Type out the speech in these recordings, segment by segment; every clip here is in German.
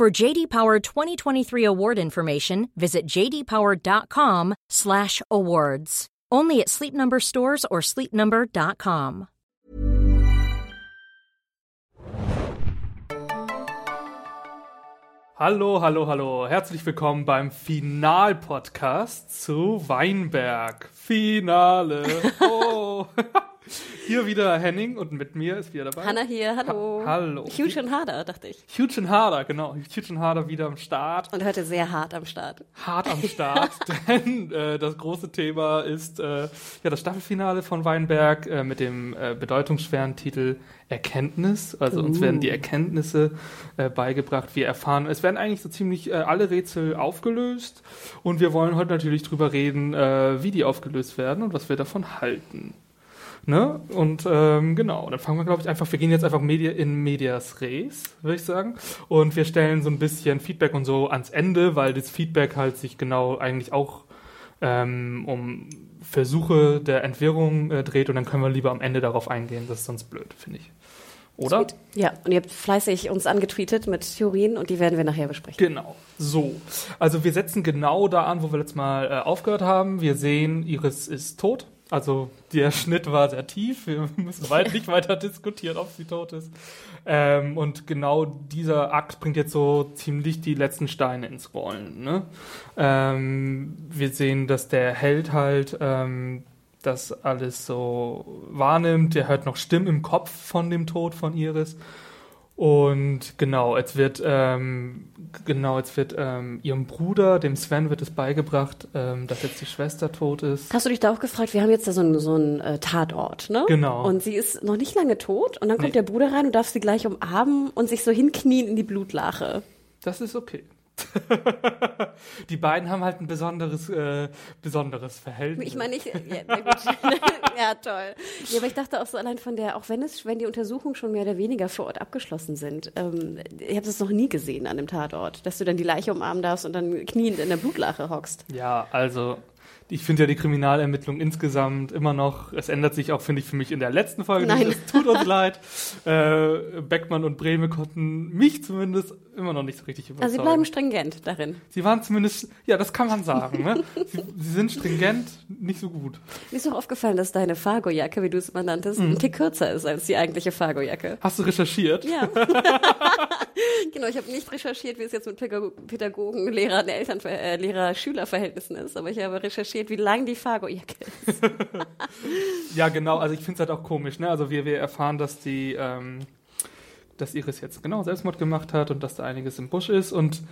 For JD Power 2023 award information, visit jdpower.com/awards. Only at Sleep Number stores or sleepnumber.com. Hallo, hallo, hallo. Herzlich willkommen beim Final-Podcast zu Weinberg. Finale. Oh. Hier wieder Henning und mit mir ist wieder dabei. Hanna hier, hallo. Ha hallo. Huge und harder, dachte ich. Huge und harder, genau. Huge und harder wieder am Start. Und heute sehr hart am Start. Hart am Start, denn äh, das große Thema ist äh, ja das Staffelfinale von Weinberg äh, mit dem äh, bedeutungsschweren Titel Erkenntnis. Also uh. uns werden die Erkenntnisse äh, beigebracht. Wir erfahren, es werden eigentlich so ziemlich äh, alle Rätsel aufgelöst und wir wollen heute natürlich drüber reden, wie die aufgelöst werden und was wir davon halten. Ne? Und ähm, genau, dann fangen wir, glaube ich, einfach, wir gehen jetzt einfach Media in Medias Res, würde ich sagen. Und wir stellen so ein bisschen Feedback und so ans Ende, weil das Feedback halt sich genau eigentlich auch ähm, um Versuche der Entwirrung äh, dreht und dann können wir lieber am Ende darauf eingehen. Das ist sonst blöd, finde ich. Oder? Sweet. Ja, und ihr habt fleißig uns angetweetet mit Theorien und die werden wir nachher besprechen. Genau. So. Also wir setzen genau da an, wo wir letztes Mal äh, aufgehört haben. Wir sehen, Iris ist tot. Also der Schnitt war sehr tief. Wir müssen weit, nicht weiter diskutieren, ob sie tot ist. Ähm, und genau dieser Akt bringt jetzt so ziemlich die letzten Steine ins Rollen. Ne? Ähm, wir sehen, dass der Held halt ähm, das alles so wahrnimmt. Er hört noch Stimmen im Kopf von dem Tod von Iris. Und genau, jetzt wird ähm, genau, jetzt wird ähm, ihrem Bruder, dem Sven, wird es beigebracht, ähm, dass jetzt die Schwester tot ist. Hast du dich da auch gefragt? Wir haben jetzt da so einen so einen, äh, Tatort, ne? Genau. Und sie ist noch nicht lange tot und dann kommt Nee. der Bruder rein und darf sie gleich umarmen und sich so hinknien in die Blutlache. Das ist okay. die beiden haben halt ein besonderes, äh, besonderes Verhältnis. Ich meine, ich, ja, ja, toll. Ja, aber ich dachte auch so allein von der, auch wenn es, wenn die Untersuchungen schon mehr oder weniger vor Ort abgeschlossen sind, ähm, ich habe das noch nie gesehen an dem Tatort, dass du dann die Leiche umarmen darfst und dann kniend in der Blutlache hockst. Ja, also ich finde ja die Kriminalermittlung insgesamt immer noch, es ändert sich auch, finde ich, für mich in der letzten Folge. Nein. Es tut uns leid. Äh, Beckmann und Brehme konnten mich zumindest immer noch nicht so richtig überzeugen. Also sie bleiben stringent darin. Sie waren zumindest, ja, das kann man sagen. Ne? sie, sie sind stringent, nicht so gut. Mir ist auch aufgefallen, dass deine Fargo-Jacke, wie du es immer nanntest, Mhm. ein Tick kürzer ist als die eigentliche Fargo-Jacke. Hast du recherchiert? Ja. genau, ich habe nicht recherchiert, wie es jetzt mit Pädago- Pädagogen, Lehrern, Eltern, äh, Lehrer-Schüler-Verhältnissen ist, aber ich habe recherchiert, wie lang die Fargo-Jacke ist. Ja, genau. Also ich finde es halt auch komisch. Ne? Also wir, wir erfahren, dass die, ähm, dass Iris jetzt genau Selbstmord gemacht hat und dass da einiges im Busch ist und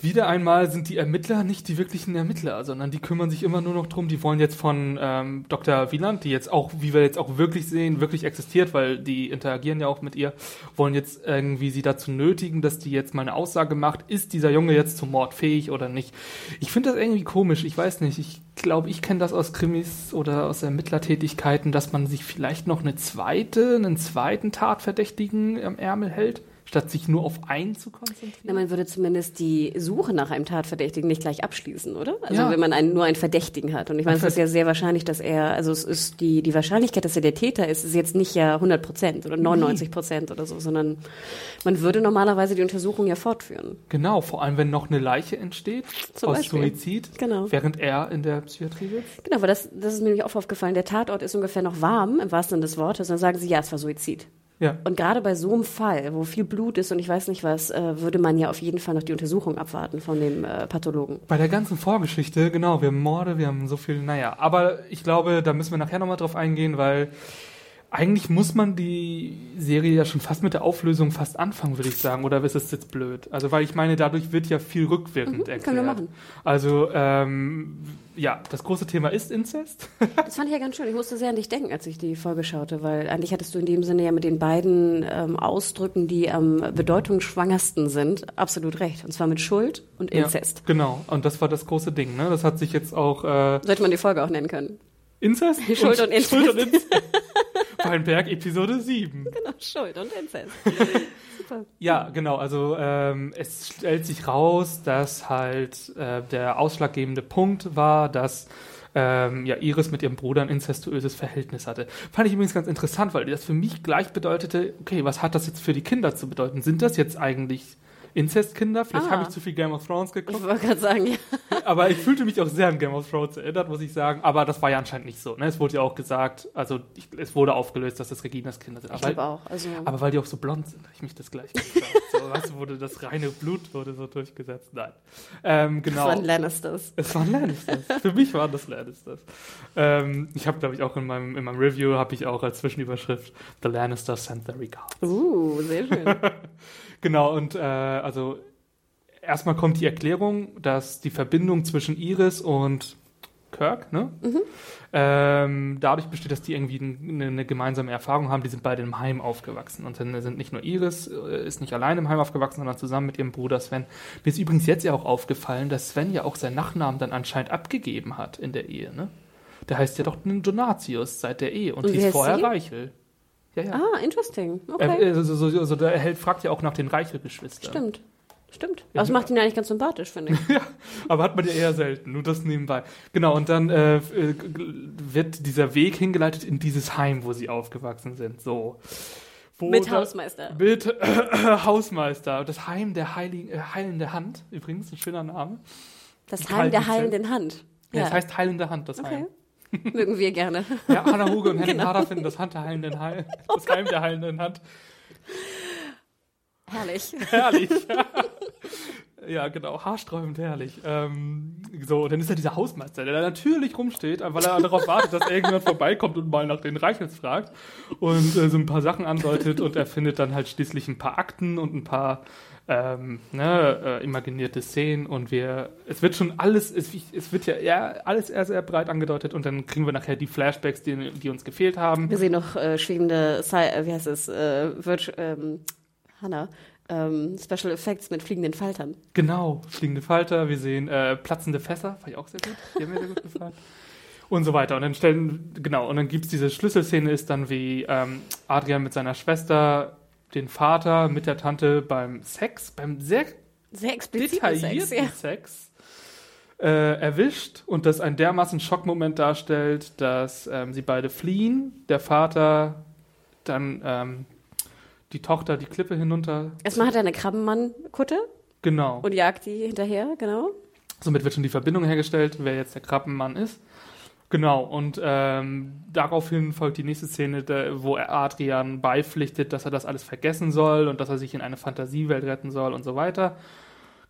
wieder einmal sind die Ermittler nicht die wirklichen Ermittler, sondern die kümmern sich immer nur noch drum. Die wollen jetzt von ähm, Dr. Wieland, die jetzt auch, wie wir jetzt auch wirklich sehen, wirklich existiert, weil die interagieren ja auch mit ihr, wollen jetzt irgendwie sie dazu nötigen, dass die jetzt mal eine Aussage macht, ist dieser Junge jetzt zum Mord fähig oder nicht. Ich finde das irgendwie komisch, ich weiß nicht. Ich glaube, ich kenne das aus Krimis oder aus Ermittlertätigkeiten, dass man sich vielleicht noch eine zweite, einen zweiten Tatverdächtigen am Ärmel hält, statt sich nur auf einen zu konzentrieren. Na, man würde zumindest die Suche nach einem Tatverdächtigen nicht gleich abschließen, oder? Also Ja. wenn man einen, nur einen Verdächtigen hat. Und ich meine, es ist ja sehr wahrscheinlich, dass er, also es ist die, die Wahrscheinlichkeit, dass er der Täter ist, ist jetzt nicht ja 100 Prozent oder 99 Prozent oder so, sondern man würde normalerweise die Untersuchung ja fortführen. Genau, vor allem wenn noch eine Leiche entsteht Zum aus Beispiel. Suizid, Genau. während er in der Psychiatrie sitzt. Genau, aber das, das ist mir nämlich auch aufgefallen. Der Tatort ist ungefähr noch warm, im wahrsten Sinne des Wortes. Dann sagen sie, ja, es war Suizid. Ja. Und gerade bei so einem Fall, wo viel Blut ist und ich weiß nicht was, äh, würde man ja auf jeden Fall noch die Untersuchung abwarten von dem äh, Pathologen. Bei der ganzen Vorgeschichte, genau, wir haben Morde, wir haben so viel, naja, aber ich glaube, da müssen wir nachher nochmal drauf eingehen, weil eigentlich muss man die Serie ja schon fast mit der Auflösung fast anfangen, würde ich sagen. Oder ist es jetzt blöd? Also, weil ich meine, dadurch wird ja viel rückwirkend mhm, erklärt. Können wir machen. Also, ähm, ja, das große Thema ist Inzest. das fand ich ja ganz schön. Ich musste sehr an dich denken, als ich die Folge schaute, weil eigentlich hattest du in dem Sinne ja mit den beiden ähm, Ausdrücken, die am bedeutungsschwangersten sind, absolut recht. Und zwar mit Schuld und Inzest. Ja, genau. Und das war das große Ding. Ne? Das hat sich jetzt auch. Äh, Sollte man die Folge auch nennen können. Inzest? Schuld und, und Inzest. Schuld und Inzest. Weinberg Episode 7. Genau, Schuld und Inzest. Super. Ja, genau. Also ähm, es stellt sich raus, dass halt äh, der ausschlaggebende Punkt war, dass ähm, ja, Iris mit ihrem Bruder ein inzestuöses Verhältnis hatte. Fand ich übrigens ganz interessant, weil das für mich gleich bedeutete, okay, was hat das jetzt für die Kinder zu bedeuten? Sind das jetzt eigentlich Inzestkinder. Vielleicht ah. habe ich zu viel Game of Thrones geguckt. Ich wollte gerade sagen, ja. Aber ich fühlte mich auch sehr an Game of Thrones erinnert, muss ich sagen. Aber das war ja anscheinend nicht so. Ne? Es wurde ja auch gesagt, also ich, es wurde aufgelöst, dass das Reginas Kinder sind. Ich glaube auch. Also aber weil die auch so blond sind, habe ich mich das gleich gefragt. so, was wurde das reine Blut wurde so durchgesetzt? Nein. Ähm, genau. Es waren Lannisters. Es waren Lannisters. Für mich waren das Lannisters. Ähm, ich habe, glaube ich, auch in meinem, in meinem Review habe ich auch als Zwischenüberschrift The Lannisters send their regards. Uh, sehr schön. Genau, und äh, also erstmal kommt die Erklärung, dass die Verbindung zwischen Iris und Kirk, ne? Mhm. Ähm, dadurch besteht, dass die irgendwie eine, eine, gemeinsame Erfahrung haben. Die sind beide im Heim aufgewachsen. Und dann sind nicht nur Iris, äh, ist nicht allein im Heim aufgewachsen, sondern zusammen mit ihrem Bruder Sven. Mir ist übrigens jetzt ja auch aufgefallen, dass Sven ja auch seinen Nachnamen dann anscheinend abgegeben hat in der Ehe, ne? Der heißt ja doch Donatius seit der Ehe und, und hieß vorher sie? Reichel. Ja, ja. Ah, interesting. Okay. Er, also, so, also, der Held fragt ja auch nach den Reichel-Geschwistern. Stimmt. Stimmt. Aber das macht ihn ja eigentlich ganz sympathisch, finde ich. ja, aber hat man ja eher selten. Nur das nebenbei. Genau, und dann äh, wird dieser Weg hingeleitet in dieses Heim, wo sie aufgewachsen sind. So. Mit Hausmeister. Mit äh, Hausmeister. Das Heim der Heiligen, äh, Heilende Hand, übrigens, ein schöner Name. Das Heim der Heilenden Hand. Ja, ja, das heißt Heilende Hand, das okay. Heim. Mögen wir gerne. Ja, Anna Huge und Henning genau. Harder finden das Hand der heilenden Heil, das Heim der heilenden Hand. Herrlich. Herrlich. Ja, genau, haarsträubend herrlich. Ähm, so, dann ist da dieser Hausmeister, der da natürlich rumsteht, weil er darauf wartet, dass irgendjemand vorbeikommt und mal nach den Reichels fragt und äh, so ein paar Sachen andeutet und er findet dann halt schließlich ein paar Akten und ein paar ähm, ne, äh, imaginierte Szenen und wir, es wird schon alles, es, es wird ja, ja alles sehr, sehr breit angedeutet und dann kriegen wir nachher die Flashbacks, die, die uns gefehlt haben. Wir sehen noch äh, schwebende, äh, wie heißt es, äh, wird, ähm, Hannah, ähm, Special Effects mit fliegenden Faltern. Genau, fliegende Falter, wir sehen äh, platzende Fässer, fand ich auch sehr gut, die haben mir sehr gut gefallen. Und so weiter. Und dann stellen, genau, und dann gibt es diese Schlüsselszene, ist dann wie ähm, Adrian mit seiner Schwester den Vater mit der Tante beim Sex, beim sehr, sehr detaillierten Sex, ja. Sex äh, erwischt und das einen dermaßen Schockmoment darstellt, dass ähm, sie beide fliehen. Der Vater dann ähm, die Tochter die Klippe hinunter. Erstmal hat er eine Krabbenmann-Kutte. Genau. Und jagt die hinterher, genau. Somit wird schon die Verbindung hergestellt, wer jetzt der Krabbenmann ist. Genau, und ähm, daraufhin folgt die nächste Szene, wo Adrian beipflichtet, dass er das alles vergessen soll und dass er sich in eine Fantasiewelt retten soll und so weiter.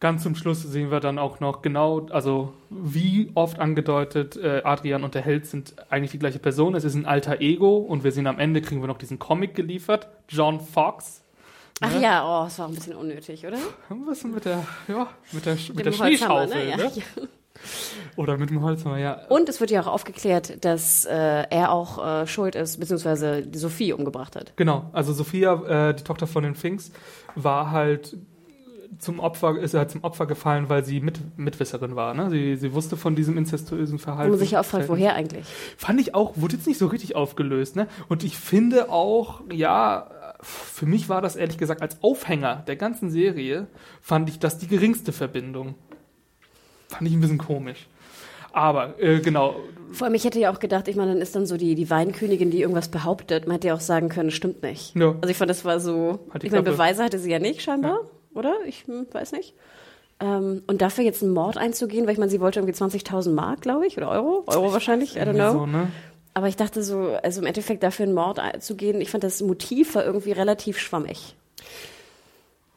Ganz zum Schluss sehen wir dann auch noch genau, also wie oft angedeutet, äh, Adrian und der Held sind eigentlich die gleiche Person. Es ist ein alter Ego und wir sehen am Ende, kriegen wir noch diesen Comic geliefert. John Fox. Ach ne? ja, oh, es war ein bisschen unnötig, oder? Ein bisschen mit der, ja, mit der, mit der Schneeschaufel, ne? ne? Ja. Oder mit dem Holzhammer, ja. Und es wird ja auch aufgeklärt, dass äh, er auch äh, schuld ist, beziehungsweise Sophie umgebracht hat. Genau, also Sophia, äh, die Tochter von den Finks, war halt zum Opfer, ist halt zum Opfer gefallen, weil sie Mit Mitwisserin war. Ne? Sie, sie wusste von diesem inzestuösen Verhalten. Und man sich auch fragt, woher eigentlich? Fand ich auch, wurde jetzt nicht so richtig aufgelöst. Ne? Und ich finde auch, ja, für mich war das ehrlich gesagt als Aufhänger der ganzen Serie, fand ich das die geringste Verbindung. Fand ich ein bisschen komisch. Aber, äh, genau. Vor allem, ich hätte ja auch gedacht, ich meine, dann ist dann so die, die Weinkönigin, die irgendwas behauptet. Man hätte ja auch sagen können, stimmt nicht. Ja. Also ich fand, das war so, ich meine, Beweise hatte sie ja nicht scheinbar, ja. oder? Ich hm, weiß nicht. Ähm, und dafür jetzt einen Mord einzugehen, weil ich meine, sie wollte irgendwie 20.000 Mark, glaube ich, oder Euro? Euro wahrscheinlich, I don't know. So, ne? Aber ich dachte so, also im Endeffekt dafür einen Mord einzugehen, ich fand das Motiv war irgendwie relativ schwammig.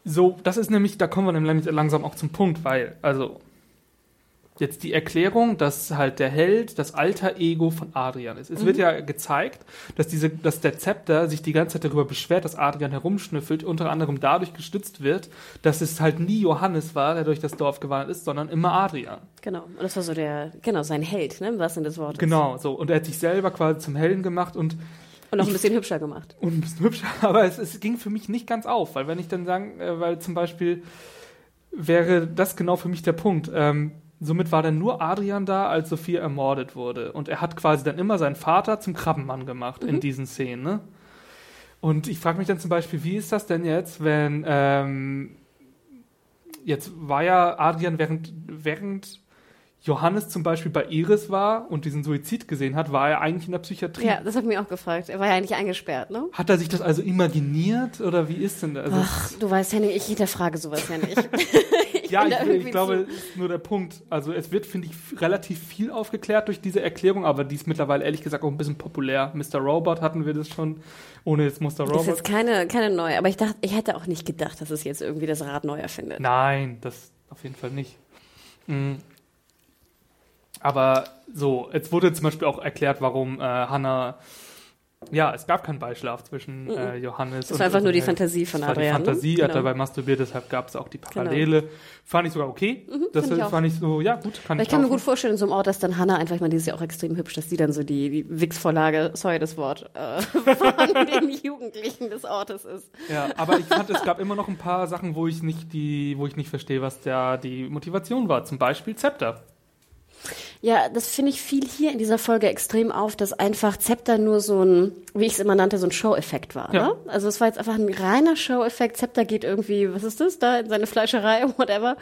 So, das ist nämlich, da kommen wir dann langsam auch zum Punkt, weil, also jetzt die Erklärung, dass halt der Held das alter Ego von Adrian ist. Es wird ja gezeigt, dass diese, dass der Zepter sich die ganze Zeit darüber beschwert, dass Adrian herumschnüffelt, unter anderem dadurch gestützt wird, dass es halt nie Johannes war, der durch das Dorf gewandert ist, sondern immer Adrian. Genau. Und das war so der, genau, sein Held, ne? Was in des Wortes. Genau, so. Und er hat sich selber quasi zum Helden gemacht und Und noch ein bisschen hübscher gemacht. und ein bisschen hübscher, aber es, es ging für mich nicht ganz auf, weil wenn ich dann sagen, äh, weil zum Beispiel wäre das genau für mich der Punkt. Ähm, somit war dann nur Adrian da, als Sophia ermordet wurde. Und er hat quasi dann immer seinen Vater zum Krabbenmann gemacht in diesen Szenen. Ne? Und ich frage mich dann zum Beispiel, wie ist das denn jetzt, wenn ähm, jetzt war ja Adrian während, während Johannes zum Beispiel bei Iris war und diesen Suizid gesehen hat, war er eigentlich in der Psychiatrie. Ja, das habe ich mir auch gefragt. Er war ja eigentlich eingesperrt, ne? Hat er sich das also imaginiert oder wie ist denn das? Also, Ach, du weißt, Henning, ich hinterfrage sowas ja nicht. ich ja, ich, ich glaube, zu- ist nur der Punkt. Also es wird, finde ich, relativ viel aufgeklärt durch diese Erklärung, aber die ist mittlerweile ehrlich gesagt auch ein bisschen populär. Mr. Robot hatten wir das schon, ohne jetzt Mr. Das ist Robot. jetzt keine, keine neue, aber ich dachte, ich hätte auch nicht gedacht, dass es jetzt irgendwie das Rad neu erfindet. Nein, das auf jeden Fall nicht. Mm. Aber so, jetzt wurde zum Beispiel auch erklärt, warum äh, Hannah. Ja, es gab keinen Beischlaf zwischen äh, Johannes Das war einfach nur die und- Fantasie von Das war die Adrian. ne? Fantasie, er hat Genau. dabei masturbiert, deshalb gab es auch die Parallele. Fand ich sogar okay. das fand ich fand ich so, ja gut, kann Aber ich ich kann mir gut vorstellen, in so einem Ort, dass dann Hannah einfach, ich meine, die ist ja auch extrem hübsch, dass die dann so die, die Wix-Vorlage, sorry das Wort, äh, von den Jugendlichen des Ortes ist. Ja, aber ich fand, es gab immer noch ein paar Sachen, wo ich nicht die, wo ich nicht verstehe, was da die Motivation war. Zum Beispiel Zepter. Ja, das finde ich viel hier in dieser Folge extrem auf, dass einfach Zepter nur so ein, wie ich es immer nannte, so ein Show-Effekt war. Ja. Ne? Also es war jetzt einfach ein reiner Show-Effekt. Zepter geht irgendwie, was ist das da, in seine Fleischerei, whatever.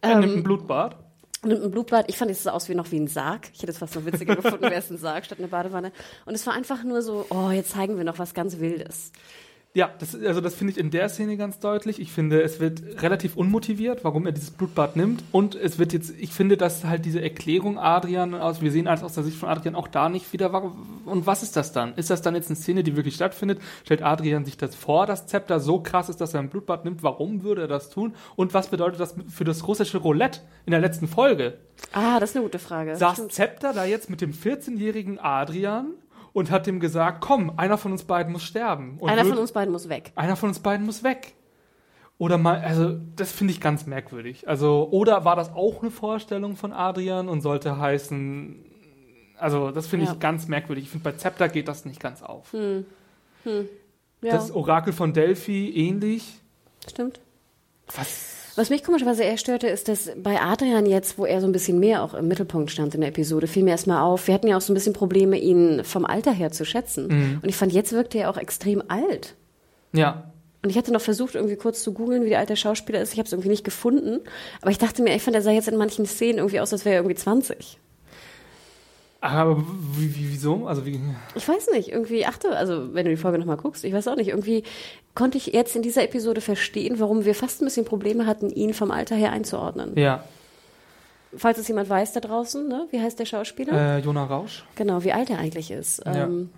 Er Ähm, nimmt ein Blutbad. nimmt ein Blutbad. Ich fand, es sah aus wie noch wie ein Sarg. Ich hätte es fast noch witziger gefunden, wäre es ein Sarg statt eine Badewanne. Und es war einfach nur so, oh, jetzt zeigen wir noch was ganz Wildes. Ja, das, also das finde ich in der Szene ganz deutlich. Ich finde, es wird relativ unmotiviert, warum er dieses Blutbad nimmt. Und es wird jetzt, ich finde, dass halt diese Erklärung Adrian aus, wir sehen alles aus der Sicht von Adrian auch da nicht wieder war. Und was ist das dann? Ist das dann jetzt eine Szene, die wirklich stattfindet? Stellt Adrian sich das vor, dass Zepter so krass ist, dass er ein Blutbad nimmt? Warum würde er das tun? Und was bedeutet das für das russische Roulette in der letzten Folge? Ah, das ist eine gute Frage. Stimmt. Zepter da jetzt mit dem 14-jährigen Adrian und hat ihm gesagt, komm, einer von uns beiden muss sterben. Und Einer würd- von uns beiden muss weg. einer von uns beiden muss weg. Oder mal, also das finde ich ganz merkwürdig. Also, oder war das auch eine Vorstellung von Adrian und sollte heißen, also das finde Ja. ich ganz merkwürdig. Ich finde, bei Zepter geht das nicht ganz auf. Ja, Das Orakel von Delphi ähnlich. stimmt. Was? Was mich komischerweise eher störte, ist, dass bei Adrian jetzt, wo er so ein bisschen mehr auch im Mittelpunkt stand in der Episode, fiel mir erstmal auf, wir hatten ja auch so ein bisschen Probleme, ihn vom Alter her zu schätzen. Mhm. Und ich fand, jetzt wirkte er auch extrem alt. Ja. Und ich hatte noch versucht, irgendwie kurz zu googeln, wie der alte Schauspieler ist. Ich habe es irgendwie nicht gefunden. Aber ich dachte mir, ich fand, er sah jetzt in manchen Szenen irgendwie aus, als wäre er irgendwie 20. Aber wie, wie, wieso? Also wie? Ich weiß nicht, irgendwie achte, also wenn du die Folge nochmal guckst, ich weiß auch nicht, irgendwie konnte ich jetzt in dieser Episode verstehen, warum wir fast ein bisschen Probleme hatten, ihn vom Alter her einzuordnen. Ja. Falls es jemand weiß da draußen, ne? wie heißt der Schauspieler? Äh, Jonah Rausch. Genau, wie alt er eigentlich ist. Ja. Ähm,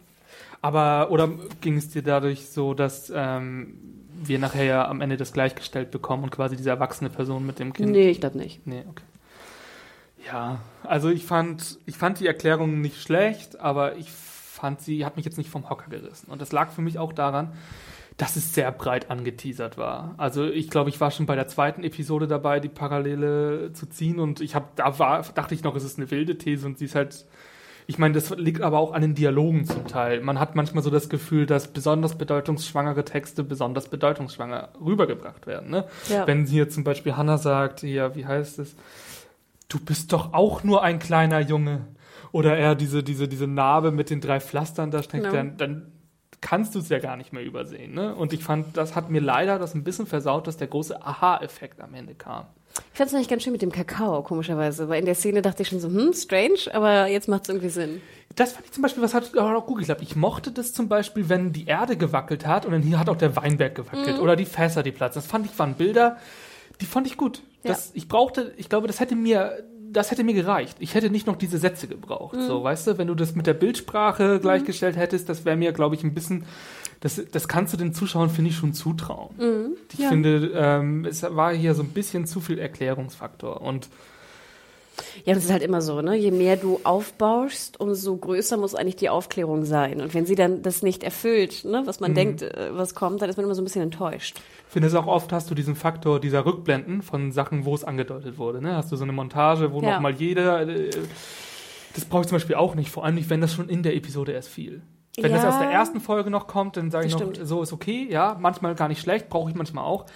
Aber, oder ging es dir dadurch so, dass ähm, wir nachher ja am Ende das gleichgestellt bekommen und quasi diese erwachsene Person mit dem Kind? nee, ich glaube nicht. Nee, okay. Ja, also ich fand, ich fand die Erklärung nicht schlecht, aber ich fand sie, hat mich jetzt nicht vom Hocker gerissen. Und das lag für mich auch daran, dass es sehr breit angeteasert war. Also ich glaube, ich war schon bei der zweiten Episode dabei, die Parallele zu ziehen und ich habe, da war, dachte ich noch, es ist eine wilde These und sie ist halt, ich meine, das liegt aber auch an den Dialogen zum Teil. Man hat manchmal so das Gefühl, dass besonders bedeutungsschwangere Texte besonders bedeutungsschwanger rübergebracht werden. Ne? Ja. Wenn hier zum Beispiel Hannah sagt, hier, wie heißt es? Du bist doch auch nur ein kleiner Junge. Oder er diese, diese, diese Narbe mit den drei Pflastern da steckt, Genau. dann, dann kannst du es ja gar nicht mehr übersehen. Ne? Und ich fand, das hat mir leider das ein bisschen versaut, dass der große Aha-Effekt am Ende kam. Ich fand es eigentlich ganz schön mit dem Kakao, komischerweise. Weil in der Szene dachte ich schon so, hm, strange, aber jetzt macht es irgendwie Sinn. Das fand ich zum Beispiel, was hat auch gut geklappt. Ich mochte das zum Beispiel, wenn die Erde gewackelt hat und dann hier hat auch der Weinberg gewackelt oder die Fässer, die platzen. Das fand ich, waren Bilder, die fand ich gut. Das, Ich brauchte, ich glaube, das hätte mir, das hätte mir gereicht. Ich hätte nicht noch diese Sätze gebraucht. So, weißt du, wenn du das mit der Bildsprache gleichgestellt hättest, das wäre mir, glaube ich, ein bisschen, das, das kannst du den Zuschauern, finde ich, schon zutrauen. Ich Ja. finde, ähm, es war hier so ein bisschen zu viel Erklärungsfaktor und Ja, das ist halt immer so, ne? Je mehr du aufbaust, umso größer muss eigentlich die Aufklärung sein. Und wenn sie dann das nicht erfüllt, ne, was man Mhm. denkt, äh, was kommt, dann ist man immer so ein bisschen enttäuscht. Ich finde es auch oft hast du diesen Faktor dieser Rückblenden von Sachen, wo es angedeutet wurde. Ne? Hast du so eine Montage, wo Ja. nochmal jeder. Äh, das brauche ich zum Beispiel auch nicht, vor allem nicht, wenn das schon in der Episode erst fiel. Wenn das Ja. aus der ersten Folge noch kommt, dann sage ich Das noch, stimmt. so ist okay, ja, manchmal gar nicht schlecht, brauche ich manchmal auch.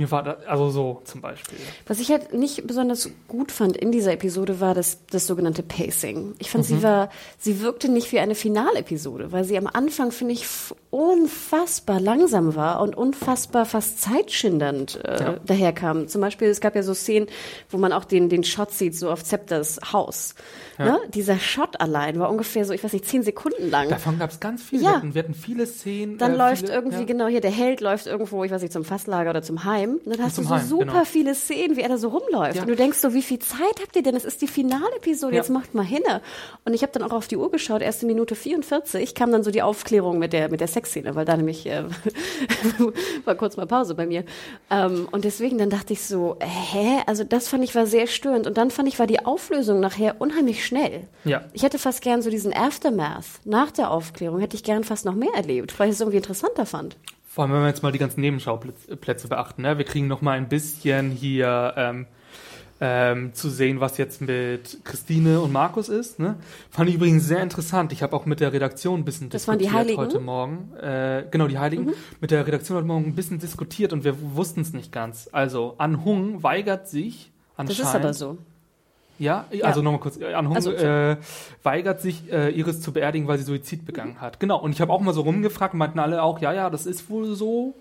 Mir war da, also so zum Beispiel. Was ich halt nicht besonders gut fand in dieser Episode war das, das sogenannte Pacing. Ich fand, Mhm. sie war, sie wirkte nicht wie eine Finalepisode, weil sie am Anfang, finde ich, unfassbar langsam war und unfassbar fast zeitschindernd äh, Ja. daherkam. Zum Beispiel, es gab ja so Szenen, wo man auch den, den Shot sieht, so auf Zepters Haus. Ne? Dieser Shot allein war ungefähr so, ich weiß nicht, zehn Sekunden lang. Davon gab es ganz viele. Ja. Wir, hatten, wir hatten viele Szenen. Dann äh, läuft viele, irgendwie, ja. genau hier, der Held läuft irgendwo, ich weiß nicht, zum Fasslager oder zum Heim. Und dann hast du so Heim, super genau. viele Szenen, wie er da so rumläuft. Ja. Und du denkst so, wie viel Zeit habt ihr denn? Es ist die Finalepisode, Ja. jetzt macht mal hinne. Und ich habe dann auch auf die Uhr geschaut, erste Minute 44 kam dann so die Aufklärung mit der, mit der Sexszene, weil da nämlich äh, war kurz mal Pause bei mir. Ähm, und deswegen dann dachte ich so, hä? Also das fand ich war sehr störend. Und dann fand ich, war die Auflösung nachher unheimlich schnell. Ja. Ich hätte fast gern so diesen Aftermath nach der Aufklärung, hätte ich gern fast noch mehr erlebt, weil ich es irgendwie interessanter fand. Vor allem, wenn wir jetzt mal die ganzen Nebenschauplätze Plätze beachten. Ne? Wir kriegen noch mal ein bisschen hier ähm, ähm, zu sehen, was jetzt mit Christine und Markus ist. Ne? Fand ich übrigens sehr interessant. Ich habe auch mit der Redaktion ein bisschen Das waren die diskutiert Heiligen? heute Morgen. Äh, genau, die Heiligen. Mit der Redaktion heute Morgen ein bisschen diskutiert und wir wussten es nicht ganz. Also, An Hung weigert sich Das anscheinend. ist aber so. Ja, also nochmal kurz. äh, An Hung Also, äh, weigert sich, äh, Iris zu beerdigen, weil sie Suizid begangen hat. Genau. Und ich habe auch mal so rumgefragt, meinten alle auch, ja, ja, das ist wohl so.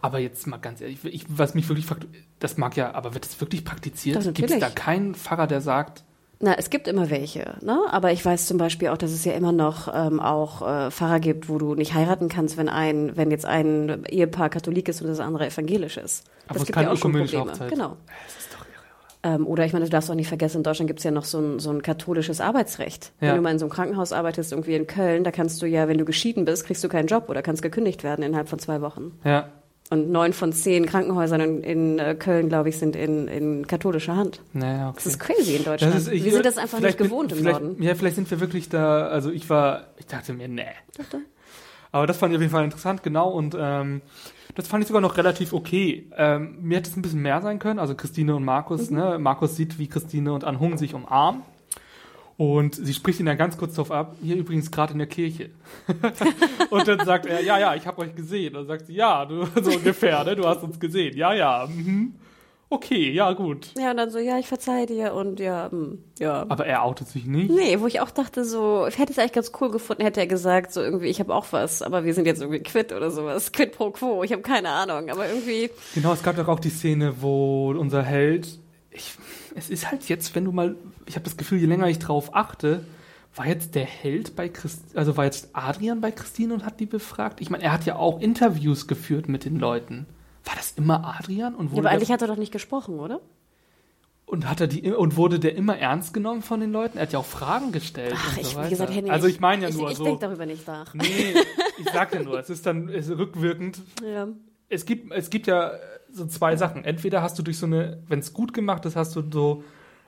Aber jetzt mal ganz ehrlich, ich, was mich wirklich fragt, das mag ja, aber wird das wirklich praktiziert? Gibt es da keinen Pfarrer, der sagt, Na, es gibt immer welche, ne? Aber ich weiß zum Beispiel auch, dass es ja immer noch ähm, auch äh, Pfarrer gibt, wo du nicht heiraten kannst, wenn ein, wenn jetzt ein Ehepaar Katholik ist und das andere evangelisch ist. Aber das es gibt keine ja auch schon Probleme. Hochzeit. Genau. das ist doch irre. Ähm, oder ich meine, du darfst auch nicht vergessen, in Deutschland gibt es ja noch so ein, so ein katholisches Arbeitsrecht. Ja. Wenn du mal in so einem Krankenhaus arbeitest, irgendwie in Köln, da kannst du ja, wenn du geschieden bist, kriegst du keinen Job oder kannst gekündigt werden innerhalb von zwei Wochen. Ja, Und neun von zehn Krankenhäusern in, in äh, Köln, glaube ich, sind in, in katholischer Hand. naja, okay. Das ist crazy in Deutschland. Ist- ich- wir sind das einfach nicht vielleicht bin- gewohnt im Norden. Ja, vielleicht sind wir wirklich da, also ich war, ich dachte mir, nee. Aber das fand ich auf jeden Fall interessant, genau. Und ähm, das fand ich sogar noch relativ okay. Ähm, mir hätte es ein bisschen mehr sein können. Also Christine und Markus, Mhm. ne? Markus sieht, wie Christine und Anhung sich umarmen. Und sie spricht ihn dann ganz kurz darauf ab, hier übrigens gerade in der Kirche. und dann sagt er, ja, ja, ich habe euch gesehen. Und dann sagt sie, ja, du, so ungefähr, ne? du hast uns gesehen. Ja, ja, mhm. Okay, ja, gut. Ja, und dann so, ja, ich verzeih dir und ja, hm, ja. Aber er outet sich nicht. Nee, wo ich auch dachte, so, ich hätte es eigentlich ganz cool gefunden, hätte er gesagt, so irgendwie, ich habe auch was, aber wir sind jetzt irgendwie quitt oder sowas. Quid pro quo, ich habe keine Ahnung, aber irgendwie. Genau, es gab doch auch die Szene, wo unser Held, ich, es ist halt jetzt, wenn du mal, ich habe das Gefühl, je länger ich drauf achte, war jetzt der Held bei Christ, also war jetzt Adrian bei Christine und hat die befragt? Ich meine, er hat ja auch Interviews geführt mit den Leuten. War das immer Adrian und Ja, wurde aber eigentlich hat er doch nicht gesprochen, oder? und hat er die und wurde der immer ernst genommen von den Leuten? Er hat ja auch Fragen gestellt Ach, und ich, so wie gesagt, Henning, also ich meine ja ich, nur ich so. denke darüber nicht nach. Nee, ich sag ja nur, es ist dann es ist rückwirkend Ja. es gibt, es gibt ja so zwei Sachen. Entweder hast du durch so eine, wenn es gut gemacht ist, hast du so,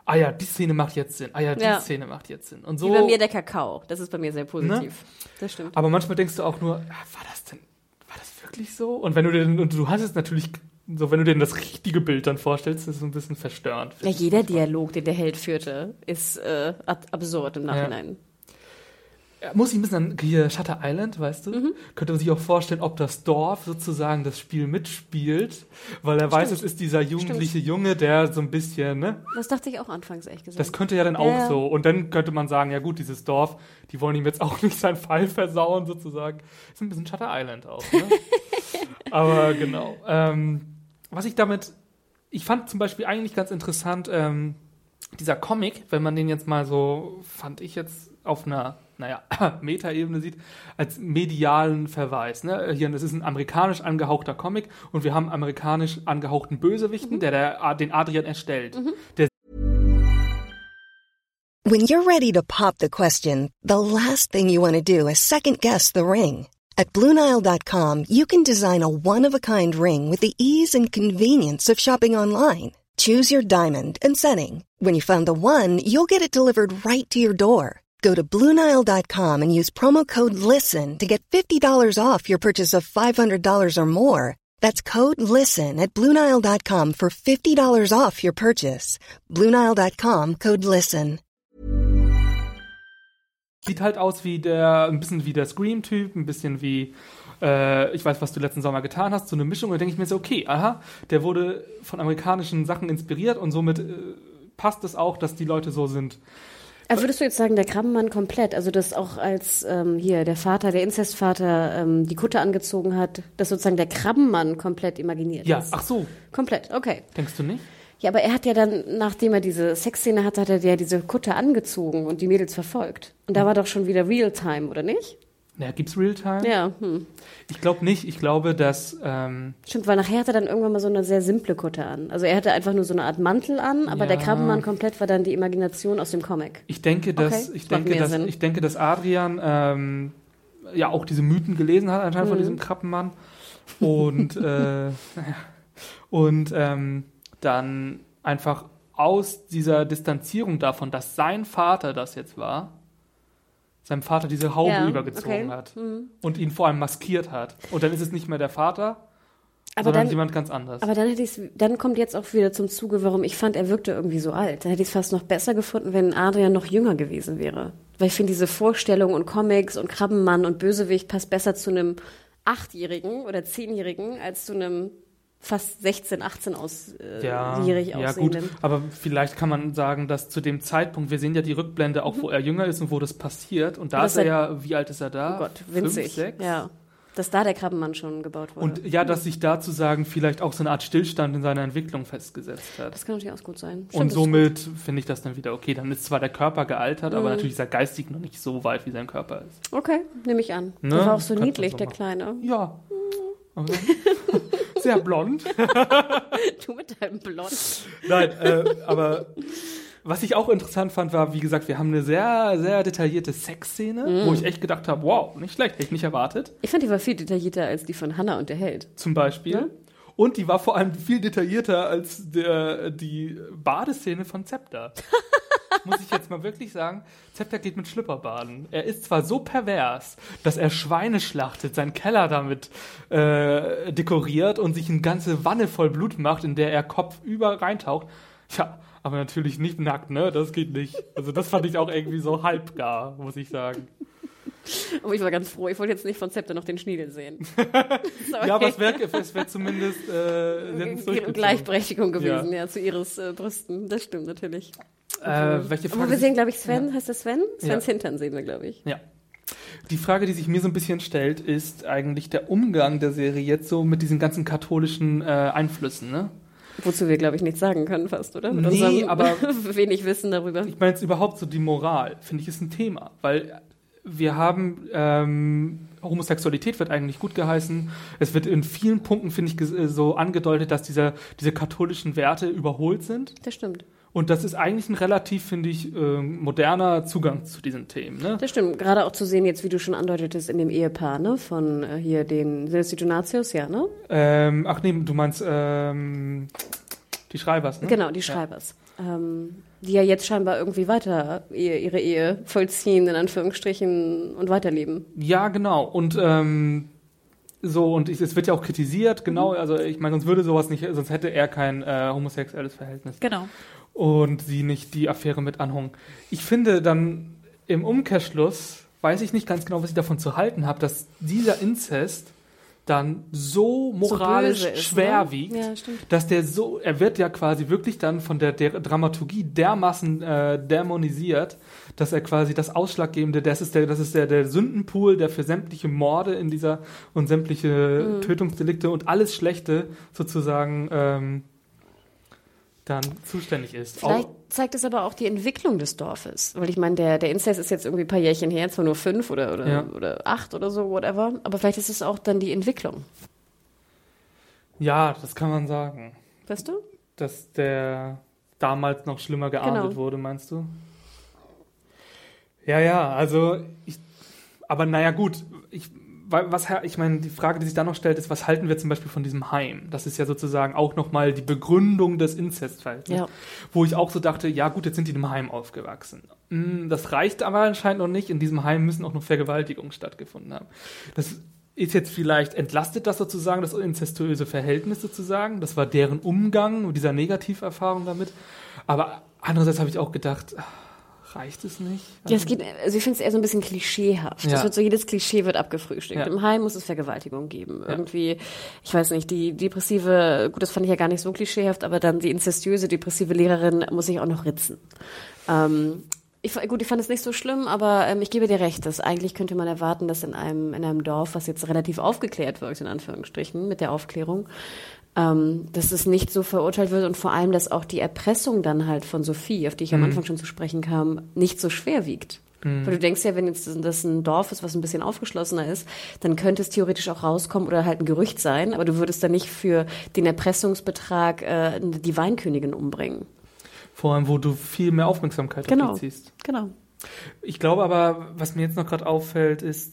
ah ja, die Szene macht jetzt Sinn, ah ja, die Ja. Szene macht jetzt Sinn. Und Wie bei so. mir der Kakao. Das ist bei mir sehr positiv. Das stimmt. Aber manchmal denkst du auch nur, ah, war das denn, war das wirklich so? Und wenn du dir, und du hast es natürlich, so wenn du dir das richtige Bild dann vorstellst, ist es ein bisschen verstörend. Ja, jeder Dialog, den der Held führte, ist äh, ab absurd im Nachhinein. Er muss ich ein bisschen an hier Shutter Island, weißt du? Mhm. Könnte man sich auch vorstellen, ob das Dorf sozusagen das Spiel mitspielt, weil er weiß, es ist dieser jugendliche Junge, der so ein bisschen, ne? Das dachte ich auch anfangs, ehrlich gesagt. Das könnte ja dann auch ja. so. Und dann könnte man sagen, ja gut, dieses Dorf, die wollen ihm jetzt auch nicht seinen Fall versauen, sozusagen. Ist ein bisschen Shutter Island auch, ne? Aber genau. Ähm, was ich damit, ich fand zum Beispiel eigentlich ganz interessant, ähm, dieser Comic, wenn man den jetzt mal so, fand ich jetzt auf einer, naja, Metaebene sieht, als medialen Verweis. Ne? Hier, das ist ein amerikanisch angehauchter Comic und wir haben amerikanisch angehauchten Bösewichten, der, der den Adrian erstellt. Der When you're ready to pop the question, the last thing you want to do is second guess the ring. At Bluenile.com, you can design a one of a kind ring with the ease and convenience of shopping online. Choose your diamond and setting. When you find the one, you'll get it delivered right to your door. Go to BlueNile.com and use promo code LISTEN to get $50 off your purchase of $500 or more. That's code LISTEN at BlueNile.com for $50 off your purchase. BlueNile.com code LISTEN. Sieht halt aus wie der, ein bisschen wie der Scream-Typ, ein bisschen wie, äh, ich weiß, was du letzten Sommer getan hast, so eine Mischung. Da denke ich mir so, okay, aha, der wurde von amerikanischen Sachen inspiriert und somit äh, passt es auch, dass die Leute so sind. Also würdest du jetzt sagen, der Krabbenmann komplett, also dass auch als ähm, hier der Vater, der Inzestvater ähm, die Kutte angezogen hat, dass sozusagen der Krabbenmann komplett imaginiert Ja, ist? ach so, Komplett, okay. denkst du nicht? Ja, aber er hat ja dann, nachdem er diese Sexszene hatte, hat er ja diese Kutte angezogen und die Mädels verfolgt. Und da war doch schon wieder Realtime, oder nicht? Naja, gibt's Realtime? Ja, hm. Ich glaube nicht. Ich glaube, dass ähm, Stimmt, weil nachher hat er dann irgendwann mal so eine sehr simple Kutte an. Also er hatte einfach nur so eine Art Mantel an, aber der Ja. Krabbenmann komplett war dann die Imagination aus dem Comic. ich denke, dass Okay, ich das denke, dass Sinn. ich denke, dass Adrian ähm, ja auch diese Mythen gelesen hat anscheinend Mhm. von diesem Krabbenmann und äh, naja, und ähm, dann einfach aus dieser Distanzierung davon, dass sein Vater das jetzt war, seinem Vater diese Haube Ja, übergezogen okay. hat Mhm. und ihn vor allem maskiert hat. Und dann ist es nicht mehr der Vater, Aber sondern dann, jemand ganz anders. aber dann hätte ich's, dann kommt jetzt auch wieder zum Zuge, warum ich fand, er wirkte irgendwie so alt. Dann hätte ich es fast noch besser gefunden, wenn Adrian noch jünger gewesen wäre. Weil ich finde, diese Vorstellung und Comics und Krabbenmann und Bösewicht passt besser zu einem Achtjährigen oder Zehnjährigen als zu einem fast 16, 18 aus, äh, ja, jährig ja gut, aussehenden. aber vielleicht kann man sagen, dass zu dem Zeitpunkt, wir sehen ja die Rückblende auch, wo er jünger ist und wo das passiert und da Mhm. Ist das er ja, wie alt ist er da? Oh Gott, winzig. Fünf, sechs? Ja. Dass da der Krabbenmann schon gebaut wurde. Und ja, dass sich dazu sagen, vielleicht auch so eine Art Stillstand in seiner Entwicklung festgesetzt hat. das kann natürlich auch gut sein. Stimmt, und das- somit finde ich das dann wieder okay. Dann ist zwar der Körper gealtert, Mhm. aber natürlich ist er geistig noch nicht so weit, wie sein Körper ist. Okay, nehme ich an. Ne? Der war auch so man niedlich, so der. Kleine. Ja. Sehr blond. Du mit deinem Blond. Nein, äh, aber was ich auch interessant fand, war, wie gesagt, wir haben eine sehr, sehr detaillierte Sexszene, wo ich echt gedacht habe, wow, nicht schlecht, hätte ich nicht erwartet, Ich fand, die war viel detaillierter als die von Hannah und der Held. zum Beispiel. Ja. Und die war vor allem viel detaillierter als der, die Badeszene von Zepter. Muss ich jetzt mal wirklich sagen, Zepter geht mit Schlüpper baden. Er ist zwar so pervers, dass er Schweine schlachtet, seinen Keller damit äh, dekoriert und sich eine ganze Wanne voll Blut macht, in der er kopfüber reintaucht. Ja, aber natürlich nicht nackt, ne? Das geht nicht. Also das fand ich auch irgendwie so halbgar, muss ich sagen. Aber ich war ganz froh. Ich wollte jetzt nicht von Zepter noch den Schniedel sehen. Ja, aber es wäre es wär zumindest äh. Gleichberechtigung gewesen, ja, zu ihres äh, Brüsten. Das stimmt natürlich. Äh, welche Aber Frage wir sich- sehen, glaube ich, Sven. Heißt das Sven? Svens Ja. Hintern sehen wir, glaube ich. Ja. Die Frage, die sich mir so ein bisschen stellt, ist eigentlich der Umgang der Serie jetzt so mit diesen ganzen katholischen äh, Einflüssen, ne? Wozu wir, glaube ich, nichts sagen können fast, oder? Mit Nee, unserem aber- wenig Wissen darüber. Ich meine jetzt überhaupt so die Moral, finde ich, ist ein Thema, weil wir haben ähm, Homosexualität wird eigentlich gut geheißen. Es wird in vielen Punkten, finde ich, äh, so angedeutet, dass diese, diese katholischen Werte überholt sind. Das stimmt. Und das ist eigentlich ein relativ, finde ich, äh, moderner Zugang zu diesen Themen. Ne? Das stimmt. Gerade auch zu sehen jetzt, wie du schon andeutetest, in dem Ehepaar, ne? Von äh, hier den Silsi Donatius, ja, ne? Ähm, ach nee, du meinst ähm, die Schreibers, ne? Genau, die Schreibers. Ähm, die ja jetzt scheinbar irgendwie weiter ihr- ihre Ehe vollziehen, in Anführungsstrichen, und weiterleben. Ja, genau. Und ähm, so, und ich, es wird ja auch kritisiert, genau, also ich meine, sonst würde sowas nicht, sonst hätte er kein äh, homosexuelles Verhältnis Genau. Und sie nicht die Affäre mit Anhung. Ich finde dann im Umkehrschluss, weiß ich nicht ganz genau, was ich davon zu halten habe, dass dieser Inzest dann so moralisch böse ist, schwer ne? wiegt, Ja, dass der so, er wird ja quasi wirklich dann von der, der Dramaturgie dermaßen äh, dämonisiert, dass er quasi das Ausschlaggebende, das ist der, das ist der, der Sündenpool, der für sämtliche Morde in dieser und sämtliche Mhm. Tötungsdelikte und alles Schlechte sozusagen ähm, dann zuständig ist. Vielleicht Auch, zeigt es aber auch die Entwicklung des Dorfes. Weil ich meine, der, der Inzest ist jetzt irgendwie ein paar Jährchen her, zwar nur fünf oder, oder, Ja. oder acht oder so, whatever. Aber vielleicht ist es auch dann die Entwicklung. ja, das kann man sagen, Weißt du? dass der damals noch schlimmer geahndet Genau. wurde, meinst du? Ja, ja, also ich, aber naja gut, ich, was ich meine, die Frage, die sich dann noch stellt, ist, was halten wir zum Beispiel von diesem Heim? Das ist ja sozusagen auch nochmal die Begründung des Inzestfalls. Ja. Wo ich auch so dachte, ja gut, jetzt sind die in einem Heim aufgewachsen. Hm, Das reicht aber anscheinend noch nicht. In diesem Heim müssen auch noch Vergewaltigungen stattgefunden haben. Das ist jetzt vielleicht, entlastet das sozusagen das inzestuöse Verhältnis sozusagen. Das war deren Umgang mit dieser Negativerfahrung damit. Aber andererseits habe ich auch gedacht, ach, reicht es nicht? Ja, es geht, also ich finde es eher so ein bisschen klischeehaft. Ja. Das wird so, jedes Klischee wird abgefrühstückt. Ja. Im Heim muss es Vergewaltigung geben. Irgendwie, ich weiß nicht, die depressive, gut, das fand ich ja gar nicht so klischeehaft, aber dann die inzestiöse, depressive Lehrerin muss ich auch noch ritzen. Ähm, ich, gut, ich fand es nicht so schlimm, aber ähm, ich gebe dir recht, dass eigentlich könnte man erwarten, dass in einem, in einem Dorf, was jetzt relativ aufgeklärt wirkt, in Anführungsstrichen, mit der Aufklärung, ähm, dass es nicht so verurteilt wird und vor allem, dass auch die Erpressung dann halt von Sophie, auf die ich am Anfang schon zu sprechen kam, nicht so schwer wiegt. Weil du denkst ja, wenn jetzt das ein Dorf ist, was ein bisschen aufgeschlossener ist, dann könnte es theoretisch auch rauskommen oder halt ein Gerücht sein, aber du würdest dann nicht für den Erpressungsbetrag äh, die Weinkönigin umbringen. Vor allem, wo du viel mehr Aufmerksamkeit Genau. auf dich ziehst. Genau. Ich glaube aber, was mir jetzt noch gerade auffällt, ist,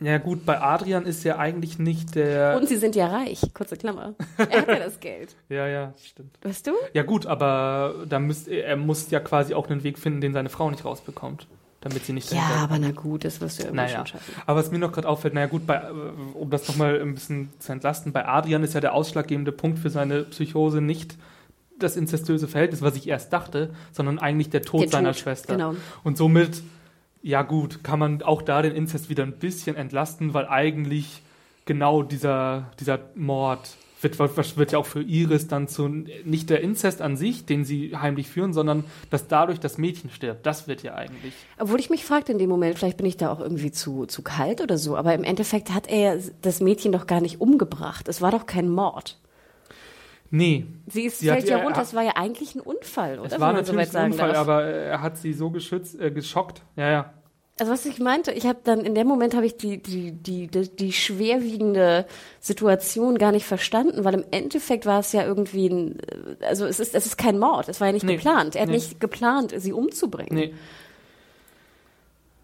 ja gut, bei Adrian ist ja eigentlich nicht der. Und sie sind ja reich, kurze Klammer. Er hat ja das Geld. ja, ja, stimmt. Weißt du? Ja gut, aber da müsst, er muss ja quasi auch einen Weg finden, den seine Frau nicht rausbekommt, damit sie nicht Ja, aber na gut, das wirst du irgendwie Naja, schon schaffen. aber was mir noch gerade auffällt, naja gut, bei, äh, um das nochmal ein bisschen zu entlasten, bei Adrian ist ja der ausschlaggebende Punkt für seine Psychose nicht das inzestuöse Verhältnis, was ich erst dachte, sondern eigentlich der Tod Der seiner Tod, Schwester. genau. Und somit, ja gut, kann man auch da den Inzest wieder ein bisschen entlasten, weil eigentlich genau dieser, dieser Mord wird, wird ja auch für Iris dann zu, nicht der Inzest an sich, den sie heimlich führen, sondern dass dadurch das Mädchen stirbt. Das wird ja eigentlich. Obwohl ich mich fragte in dem Moment, vielleicht bin ich da auch irgendwie zu, zu kalt oder so, aber im Endeffekt hat er das Mädchen doch gar nicht umgebracht. Es war doch kein Mord. Nee, Sie, ist, Sie fällt ja runter, es war ja eigentlich ein Unfall, oder? Es war so natürlich weit ein Unfall, darf. aber er hat sie so geschützt, äh, geschockt. Ja, ja. Also was ich meinte, ich habe dann in dem Moment habe ich die, die, die, die, die schwerwiegende Situation gar nicht verstanden, weil im Endeffekt war es ja irgendwie ein, äh, also es ist, es ist kein Mord, es war ja nicht Nee. geplant. Er hat Nee. nicht geplant, sie umzubringen. Nee,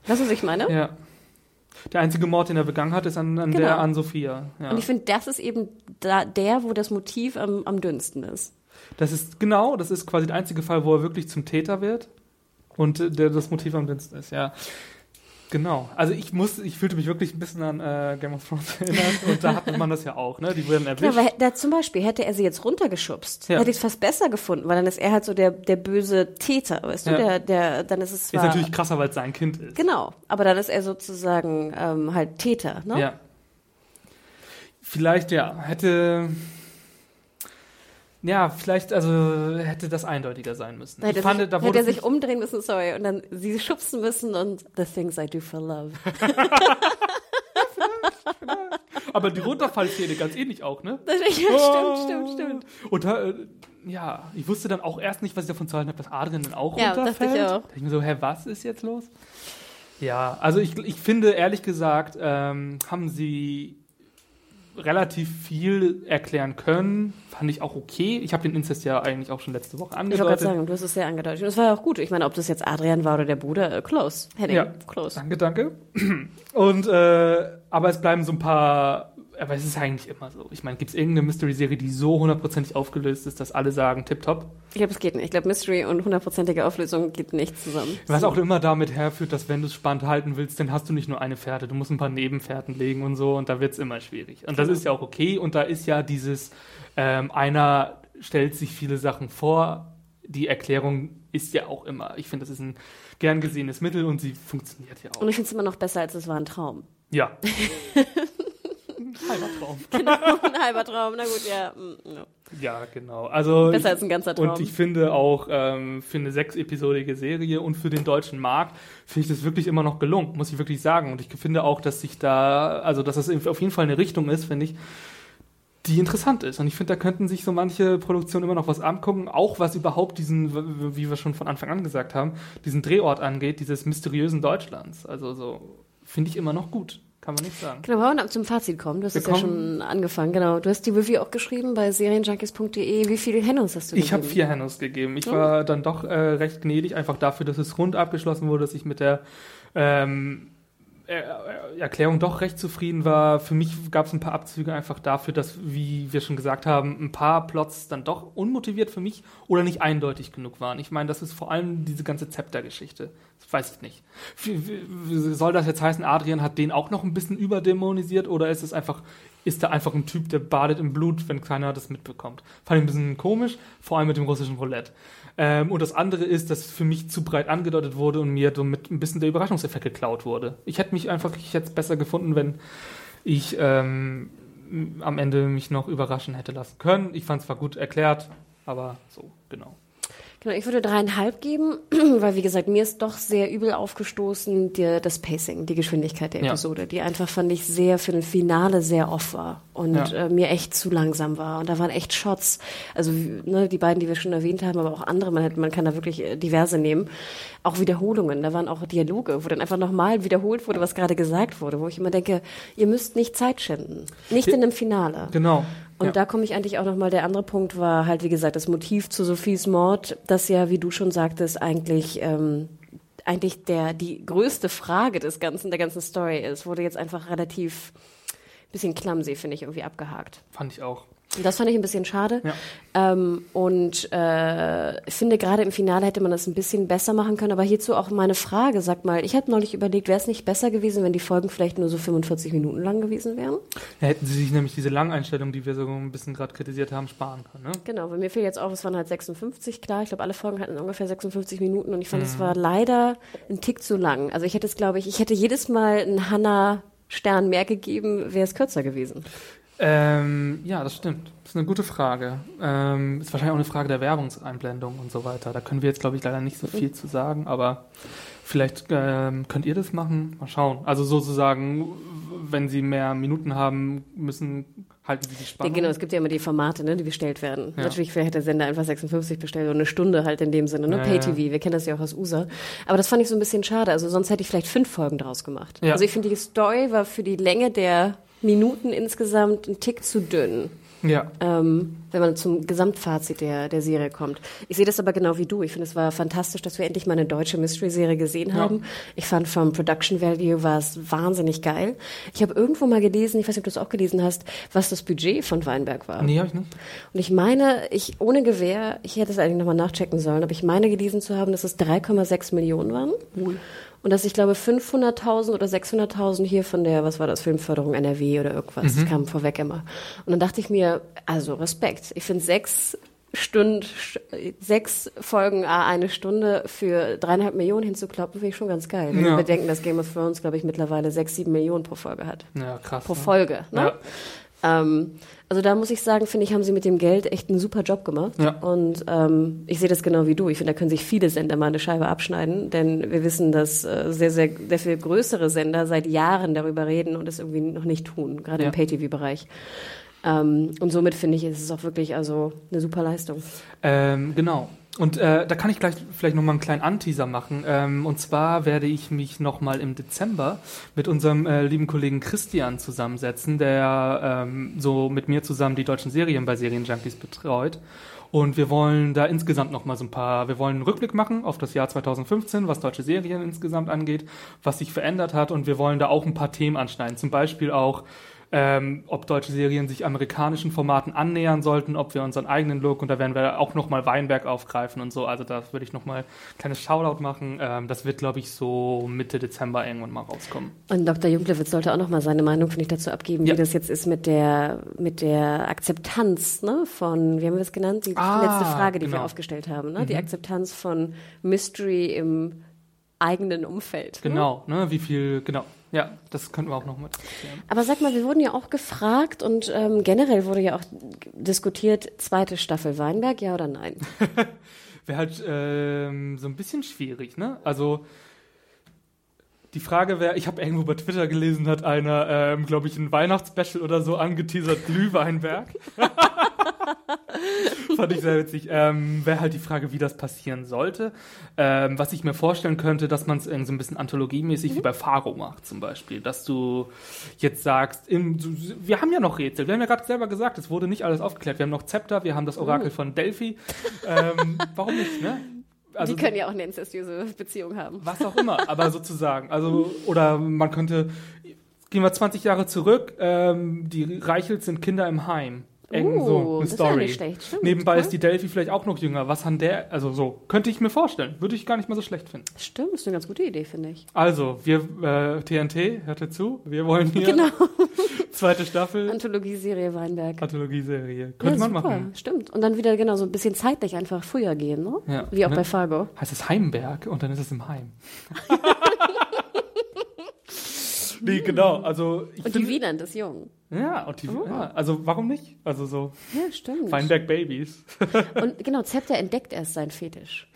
Weißt du, was ich meine? ja. Der einzige Mord, den er begangen hat, ist an, an Genau. der an Sophia. Ja. Und ich finde, das ist eben da, der, wo das Motiv am, am dünnsten ist. Das ist genau, das ist quasi der einzige Fall, wo er wirklich zum Täter wird und äh, der das Motiv am dünnsten ist, ja. Genau. Also ich muss, ich fühlte mich wirklich ein bisschen an äh, Game of Thrones erinnert und da hatte man das ja auch, ne? Die wurden Ja, erwischt. aber da zum Beispiel hätte er sie jetzt runtergeschubst, Ja. hätte ich es fast besser gefunden, weil dann ist er halt so der, der böse Täter, weißt du, Ja. der, der, dann ist es ist zwar, natürlich krasser, weil es sein Kind ist. genau, aber dann ist er sozusagen ähm, halt Täter, ne? Ja. Vielleicht, ja, hätte. Ja, vielleicht, also hätte das eindeutiger sein müssen. Da hätte, ich fand, sich, da hätte er sich umdrehen müssen, sorry, und dann sie schubsen müssen und the things I do for love. Aber die Runterfallszene ganz ähnlich auch, ne? Das, ja, Oh. stimmt, stimmt, stimmt. Und äh, ja, ich wusste dann auch erst nicht, was ich davon zu halten habe, dass Adrian dann auch Ja, runterfällt. dachte ich auch. Da dachte ich mir so, hä, was ist jetzt los? Ja, also ich, ich finde, ehrlich gesagt, ähm, haben sie relativ viel erklären können. Fand ich auch okay. Ich habe den Inzest ja eigentlich auch schon letzte Woche Ich wollte gerade angedeutet. sagen, du hast es sehr angedeutet. Und es war ja auch gut. Ich meine, ob das jetzt Adrian war oder der Bruder, äh, close. Heading, Ja. close. Danke, danke. Und, äh, aber es bleiben so ein paar, aber es ist eigentlich immer so. Ich meine, gibt es irgendeine Mystery-Serie, die so hundertprozentig aufgelöst ist, dass alle sagen, tipptopp? Ich glaube, es geht nicht. Ich glaube, Mystery und hundertprozentige Auflösung geht nicht zusammen. Was auch immer damit herführt, dass wenn du es spannend halten willst, dann hast du nicht nur eine Fährte, du musst ein paar Nebenfährten legen und so und da wird es immer schwierig. Und das ist ja auch okay und da ist ja dieses, ähm, einer stellt sich viele Sachen vor, die Erklärung ist ja auch immer, ich finde, das ist ein gern gesehenes Mittel und sie funktioniert ja auch. Und ich finde es immer noch besser, als es war ein Traum. Ja. Halber Traum. ein halber Traum, na gut, ja. mm, ja. Ja, genau. Also Besser als ein ganzer Traum. Und ich finde auch ähm, für eine sechsepisodige Serie und für den deutschen Markt finde ich das wirklich immer noch gelungen, muss ich wirklich sagen. Und ich finde auch, dass sich da, also dass das auf jeden Fall eine Richtung ist, finde ich, die interessant ist. Und ich finde, da könnten sich so manche Produktionen immer noch was angucken, auch was überhaupt diesen, wie wir schon von Anfang an gesagt haben, diesen Drehort angeht, dieses mysteriösen Deutschlands. Also so finde ich immer noch gut. Kann man nicht sagen. Genau, wir wollen ab zum Fazit kommen. Du hast es ja schon angefangen, genau. Du hast die Review auch geschrieben bei serienjunkies.de. Wie viele Hennos hast du Ich habe gegeben? vier Hennos gegeben. Ich war dann doch äh, recht gnädig, einfach dafür, dass es rund abgeschlossen wurde, dass ich mit der ähm, Erklärung doch recht zufrieden war. Für mich gab es ein paar Abzüge einfach dafür, dass, wie wir schon gesagt haben, ein paar Plots dann doch unmotiviert für mich oder nicht eindeutig genug waren. Ich meine, das ist vor allem diese ganze Zepter-Geschichte. Das weiß ich nicht. Soll das jetzt heißen, Adrian hat den auch noch ein bisschen überdämonisiert oder ist es einfach, ist er einfach ein Typ, der badet im Blut, wenn keiner das mitbekommt? Fand ich ein bisschen komisch, vor allem mit dem russischen Roulette. Ähm, und das andere ist, dass für mich zu breit angedeutet wurde und mir damit ein bisschen der Überraschungseffekt geklaut wurde. Ich hätte mich einfach, ich hätte es besser gefunden, wenn ich ähm, am Ende mich noch überraschen hätte lassen können. Ich fand es zwar gut erklärt, aber so, genau. Genau, ich würde dreieinhalb geben, weil wie gesagt, mir ist doch sehr übel aufgestoßen die, das Pacing, die Geschwindigkeit der Episode, ja. die einfach fand ich sehr für ein Finale sehr off war und ja. äh, mir echt zu langsam war. Und da waren echt Shots, also ne, die beiden, die wir schon erwähnt haben, aber auch andere, man, hat, man kann da wirklich äh, diverse nehmen. Auch Wiederholungen, da waren auch Dialoge, wo dann einfach nochmal wiederholt wurde, was gerade gesagt wurde, wo ich immer denke, ihr müsst nicht Zeit schinden. Nicht in einem Finale. Genau. Und ja. da komme ich eigentlich auch nochmal, der andere Punkt war halt, wie gesagt, das Motiv zu Sophies Mord, das ja, wie du schon sagtest, eigentlich, ähm, eigentlich der, die größte Frage des Ganzen, der ganzen Story ist, wurde jetzt einfach relativ bisschen clumsy, finde ich, irgendwie abgehakt. Fand ich auch. Das fand ich ein bisschen schade. Ja. Ähm, und äh, ich finde, gerade im Finale hätte man das ein bisschen besser machen können. Aber hierzu auch meine Frage, sag mal, ich hatte neulich überlegt, wäre es nicht besser gewesen, wenn die Folgen vielleicht nur so 45 Minuten lang gewesen wären? Ja, hätten sie sich nämlich diese Langeinstellung, die wir so ein bisschen gerade kritisiert haben, sparen können. Ne? Genau, weil mir fiel jetzt auf, es waren halt 56, klar. Ich glaube, alle Folgen hatten ungefähr 56 Minuten und ich fand, es mhm. war leider ein Tick zu lang. Also ich hätte es, glaube ich, ich hätte jedes Mal ein Hannah Stern mehr gegeben, wäre es kürzer gewesen. Ähm, ja, das stimmt. Das ist eine gute Frage. Ähm, ist wahrscheinlich auch eine Frage der Werbungseinblendung und so weiter. Da können wir jetzt, glaube ich, leider nicht so viel zu sagen, aber vielleicht ähm, könnt ihr das machen. Mal schauen. Also sozusagen, wenn sie mehr Minuten haben, müssen halten sie die Spannung. Ja, genau, es gibt ja immer die Formate, ne, die bestellt werden. Ja. Natürlich vielleicht hätte der Sender einfach 56 bestellt oder eine Stunde halt in dem Sinne, ne? Ja, Pay-TV, wir kennen das ja auch aus USA. Aber das fand ich so ein bisschen schade. Also sonst hätte ich vielleicht fünf Folgen draus gemacht. Also ich finde, die Story war für die Länge der Minuten insgesamt ein Tick zu dünn. Ja. Ähm, wenn man zum Gesamtfazit der, der Serie kommt. Ich sehe das aber genau wie du. Ich finde, es war fantastisch, dass wir endlich mal eine deutsche Mystery-Serie gesehen ja. haben. Ich fand vom Production Value war es wahnsinnig geil. Ich habe irgendwo mal gelesen, ich weiß nicht, ob du es auch gelesen hast, was das Budget von Weinberg war. Nee, habe ich nicht. Und ich meine, ich ohne Gewehr, ich hätte es eigentlich nochmal nachchecken sollen, aber ich meine gelesen zu haben, dass es 3,6 Millionen waren. Cool. Und dass ich glaube 500.000 oder 600.000 hier von der, was war das, Filmförderung NRW oder irgendwas, mhm. kam vorweg immer. Und dann dachte ich mir, also Respekt. Ich finde sechs Stunden, sechs Folgen a eine Stunde für dreieinhalb Millionen hinzukloppen, finde ich schon ganz geil. Wenn ja. wir bedenken, dass Game of Thrones, glaube ich, mittlerweile sechs, sieben Millionen pro Folge hat. Ja, krass. Pro ne? Folge, ne? Ja. Ähm, also da muss ich sagen, finde ich, haben sie mit dem Geld echt einen super Job gemacht. Ja. Und ähm, ich sehe das genau wie du. Ich finde, da können sich viele Sender mal eine Scheibe abschneiden, denn wir wissen, dass äh, sehr, sehr, sehr viel größere Sender seit Jahren darüber reden und es irgendwie noch nicht tun, gerade ja. im Pay-TV-Bereich. Ähm, und somit finde ich, ist es auch wirklich also eine super Leistung. Ähm, genau. Und äh, da kann ich gleich vielleicht nochmal einen kleinen Anteaser machen. Ähm, und zwar werde ich mich nochmal im Dezember mit unserem äh, lieben Kollegen Christian zusammensetzen, der ähm, so mit mir zusammen die deutschen Serien bei Serienjunkies betreut. Und wir wollen da insgesamt nochmal so ein paar, wir wollen einen Rückblick machen auf das Jahr 2015, was deutsche Serien insgesamt angeht, was sich verändert hat. Und wir wollen da auch ein paar Themen anschneiden. Zum Beispiel auch ähm, ob deutsche Serien sich amerikanischen Formaten annähern sollten, ob wir unseren eigenen Look und da werden wir auch nochmal Weinberg aufgreifen und so. Also da würde ich nochmal ein kleines Shoutout machen. Ähm, das wird, glaube ich, so Mitte Dezember irgendwann mal rauskommen. Und Dr. Junglewitz sollte auch nochmal seine Meinung, finde ich, dazu abgeben, ja. wie das jetzt ist mit der, mit der Akzeptanz ne, von, wie haben wir das genannt? Die ah, letzte Frage, die genau. wir aufgestellt haben. Ne? Mhm. Die Akzeptanz von Mystery im eigenen Umfeld. Ne? Genau, ne? wie viel, genau. Ja, das könnten wir auch noch mit diskutieren. Aber sag mal, wir wurden ja auch gefragt und ähm, generell wurde ja auch diskutiert, zweite Staffel Weinberg, ja oder nein? Wäre halt ähm, so ein bisschen schwierig, ne? Also die Frage wäre, ich habe irgendwo bei Twitter gelesen, hat einer, ähm, glaube ich, ein Weihnachtsspecial oder so angeteasert, Glühweinberg. Fand ich sehr witzig. Ähm, Wäre halt die Frage, wie das passieren sollte. Ähm, was ich mir vorstellen könnte, dass man es irgendwie so ein bisschen anthologiemäßig mhm. wie bei Faro macht zum Beispiel. Dass du jetzt sagst, im, wir haben ja noch Rätsel. Wir haben ja gerade selber gesagt, es wurde nicht alles aufgeklärt. Wir haben noch Zepter, wir haben das Orakel mhm. von Delphi. Ähm, warum nicht, ne? also die können ja auch eine incestuöse Beziehung haben. was auch immer, aber sozusagen. Also, oder man könnte, gehen wir 20 Jahre zurück, ähm, die Reichels sind Kinder im Heim. Eng, Uh, so eine das ist ja Story. nicht schlecht, stimmt, Nebenbei cool. ist die Delphi vielleicht auch noch jünger. Was hat der, also so, könnte ich mir vorstellen. Würde ich gar nicht mal so schlecht finden. Stimmt, ist eine ganz gute Idee, finde ich. Also, wir, äh, TNT, hört ihr zu? Wir wollen hier Genau. zweite Staffel, Anthologieserie Weinberg. Anthologieserie. Könnte ja, man super, machen. stimmt. Und dann wieder genau so ein bisschen zeitlich einfach früher gehen, ne? Ja, Wie auch ne? bei Fargo. Heißt es Heimberg und dann ist es im Heim. nee, genau. Also, ich Und die Wieland ist jung. Ja, und die, Oh. ja, also warum nicht? Also so Ja, stimmt. Weinberg Babies. Und genau, Zepter entdeckt erst seinen Fetisch.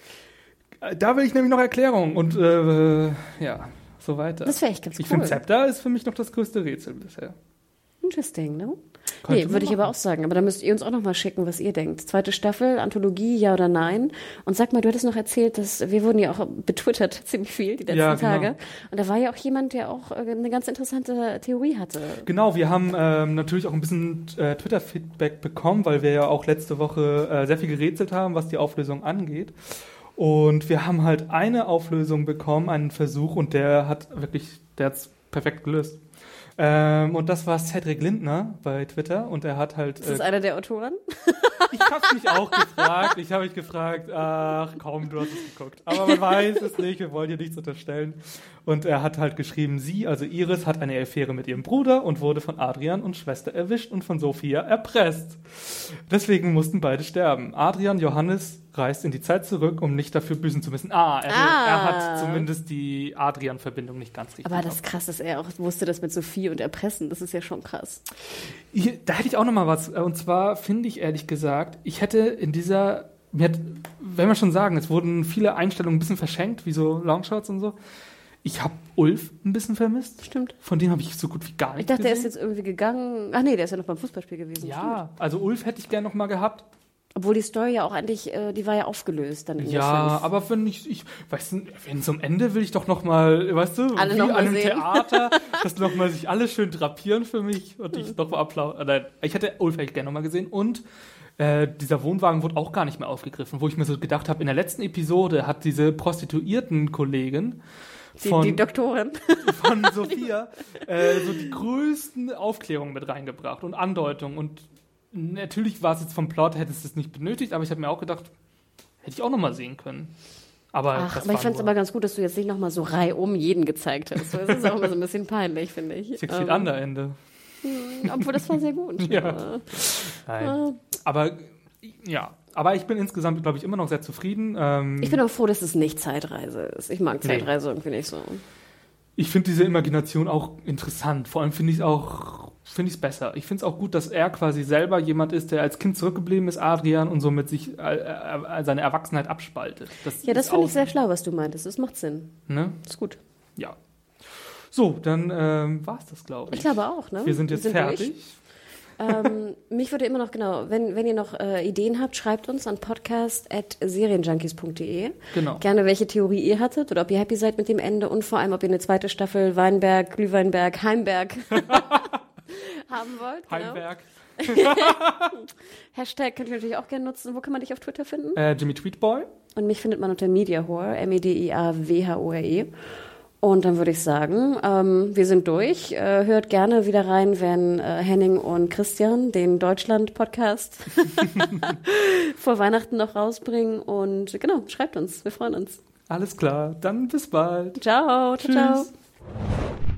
da will ich nämlich noch Erklärung und äh, ja, so weiter. Das wäre echt ganz ich cool. finde Zepter ist für mich noch das größte Rätsel bisher. Interesting, ne? Könnte nee, würde ich aber auch sagen. Aber da müsst ihr uns auch noch mal schicken, was ihr denkt. Zweite Staffel, Anthologie, ja oder nein? Und sag mal, du hattest noch erzählt, dass wir wurden ja auch betwittert ziemlich viel die letzten Ja, genau. Tage. Und da war ja auch jemand, der auch äh, eine ganz interessante Theorie hatte. Genau, wir haben ähm, natürlich auch ein bisschen äh, Twitter-Feedback bekommen, weil wir ja auch letzte Woche äh, sehr viel gerätselt haben, was die Auflösung angeht. Und wir haben halt eine Auflösung bekommen, einen Versuch, und der hat wirklich, der hat's perfekt gelöst. Ähm, und das war Cedric Lindner bei Twitter und er hat halt. Ist das äh, einer der Autoren? Ich hab's mich auch gefragt. Ich habe mich gefragt, ach komm, du hast es geguckt. Aber man weiß es nicht, wir wollen dir nichts unterstellen. Und er hat halt geschrieben, sie, also Iris, hat eine Affäre mit ihrem Bruder und wurde von Adrian und Schwester erwischt und von Sophia erpresst. Deswegen mussten beide sterben. Adrian Johannes reist in die Zeit zurück, um nicht dafür büßen zu müssen. Ah, er, Ah. er hat zumindest die Adrian-Verbindung nicht ganz richtig. Aber das gemacht. krass, dass er auch wusste, das mit Sophie und Erpressen, das ist ja schon krass. Hier, da hätte ich auch noch mal was. Und zwar finde ich ehrlich gesagt, ich hätte in dieser, mir hat, wenn wir schon sagen, es wurden viele Einstellungen ein bisschen verschenkt, wie so Longshots und so. Ich habe Ulf ein bisschen vermisst. Stimmt. Von dem habe ich so gut wie gar Ich nichts dachte, er ist gesehen. jetzt irgendwie gegangen. Ach nee, der ist ja noch beim Fußballspiel gewesen. Stimmt. Ja, also Ulf hätte ich gerne noch mal gehabt. Obwohl die Story ja auch eigentlich, äh, die war ja aufgelöst dann in Ja, aber wenn ich, ich weiß wenn zum Ende will ich doch noch mal, weißt du, Alle wie an einem sehen. Theater, dass noch mal sich alle schön drapieren für mich und ich noch mal applaus. Nein, ich hätte Ulf hätte ich gerne noch mal gesehen und äh, dieser Wohnwagen wurde auch gar nicht mehr aufgegriffen, wo ich mir so gedacht habe, in der letzten Episode hat diese Prostituierten-Kollegin die, von, die Doktorin. von Sophia äh, so die größten Aufklärungen mit reingebracht und Andeutungen und natürlich war es jetzt vom Plot, hätte es das nicht benötigt, aber ich habe mir auch gedacht, hätte ich auch noch mal sehen können. Aber, Ach, aber ich fand es aber ganz gut, dass du jetzt nicht nochmal so reihum jeden gezeigt hast. So, Das ist auch immer so ein bisschen peinlich, finde ich. Six Ähm, Feet Under Ende. Obwohl, das war sehr gut. Ja. Nein. Aber ja, aber ich bin insgesamt, glaube ich, immer noch sehr zufrieden. Ähm, Ich bin auch froh, dass es nicht Zeitreise ist. Ich mag Nee. Zeitreise irgendwie nicht so. Ich finde diese Imagination auch interessant. Vor allem finde ich es auch finde ich es besser. Ich finde es auch gut, dass er quasi selber jemand ist, der als Kind zurückgeblieben ist, Adrian, und somit sich äh, äh, seine Erwachsenheit abspaltet. Ja, das finde ich sehr schlau, was du meintest. Das macht Sinn. Ne? Ist gut. Ja. So, dann ähm, war es das, glaube ich. Ich glaube auch, ne? Wir sind jetzt durch. fertig. Ähm, mich würde immer noch, genau, wenn, wenn ihr noch äh, Ideen habt, schreibt uns an podcast.serienjunkies.de. Genau. Gerne, welche Theorie ihr hattet oder ob ihr happy seid mit dem Ende und vor allem, ob ihr eine zweite Staffel Weinberg, Glühweinberg, Heimberg haben wollt. Genau. Heimberg. Hashtag könnt ihr natürlich auch gerne nutzen. Wo kann man dich auf Twitter finden? Äh, Jimmy Tweetboy. Und mich findet man unter Mediahore, M-E-D-I-A-W-H-O-R-E. Und dann würde ich sagen, ähm, wir sind durch. Äh, hört gerne wieder rein, wenn äh, Henning und Christian den Deutschland-Podcast vor Weihnachten noch rausbringen. Und genau, schreibt uns. Wir freuen uns. Alles klar. Dann bis bald. Ciao, ciao, ciao.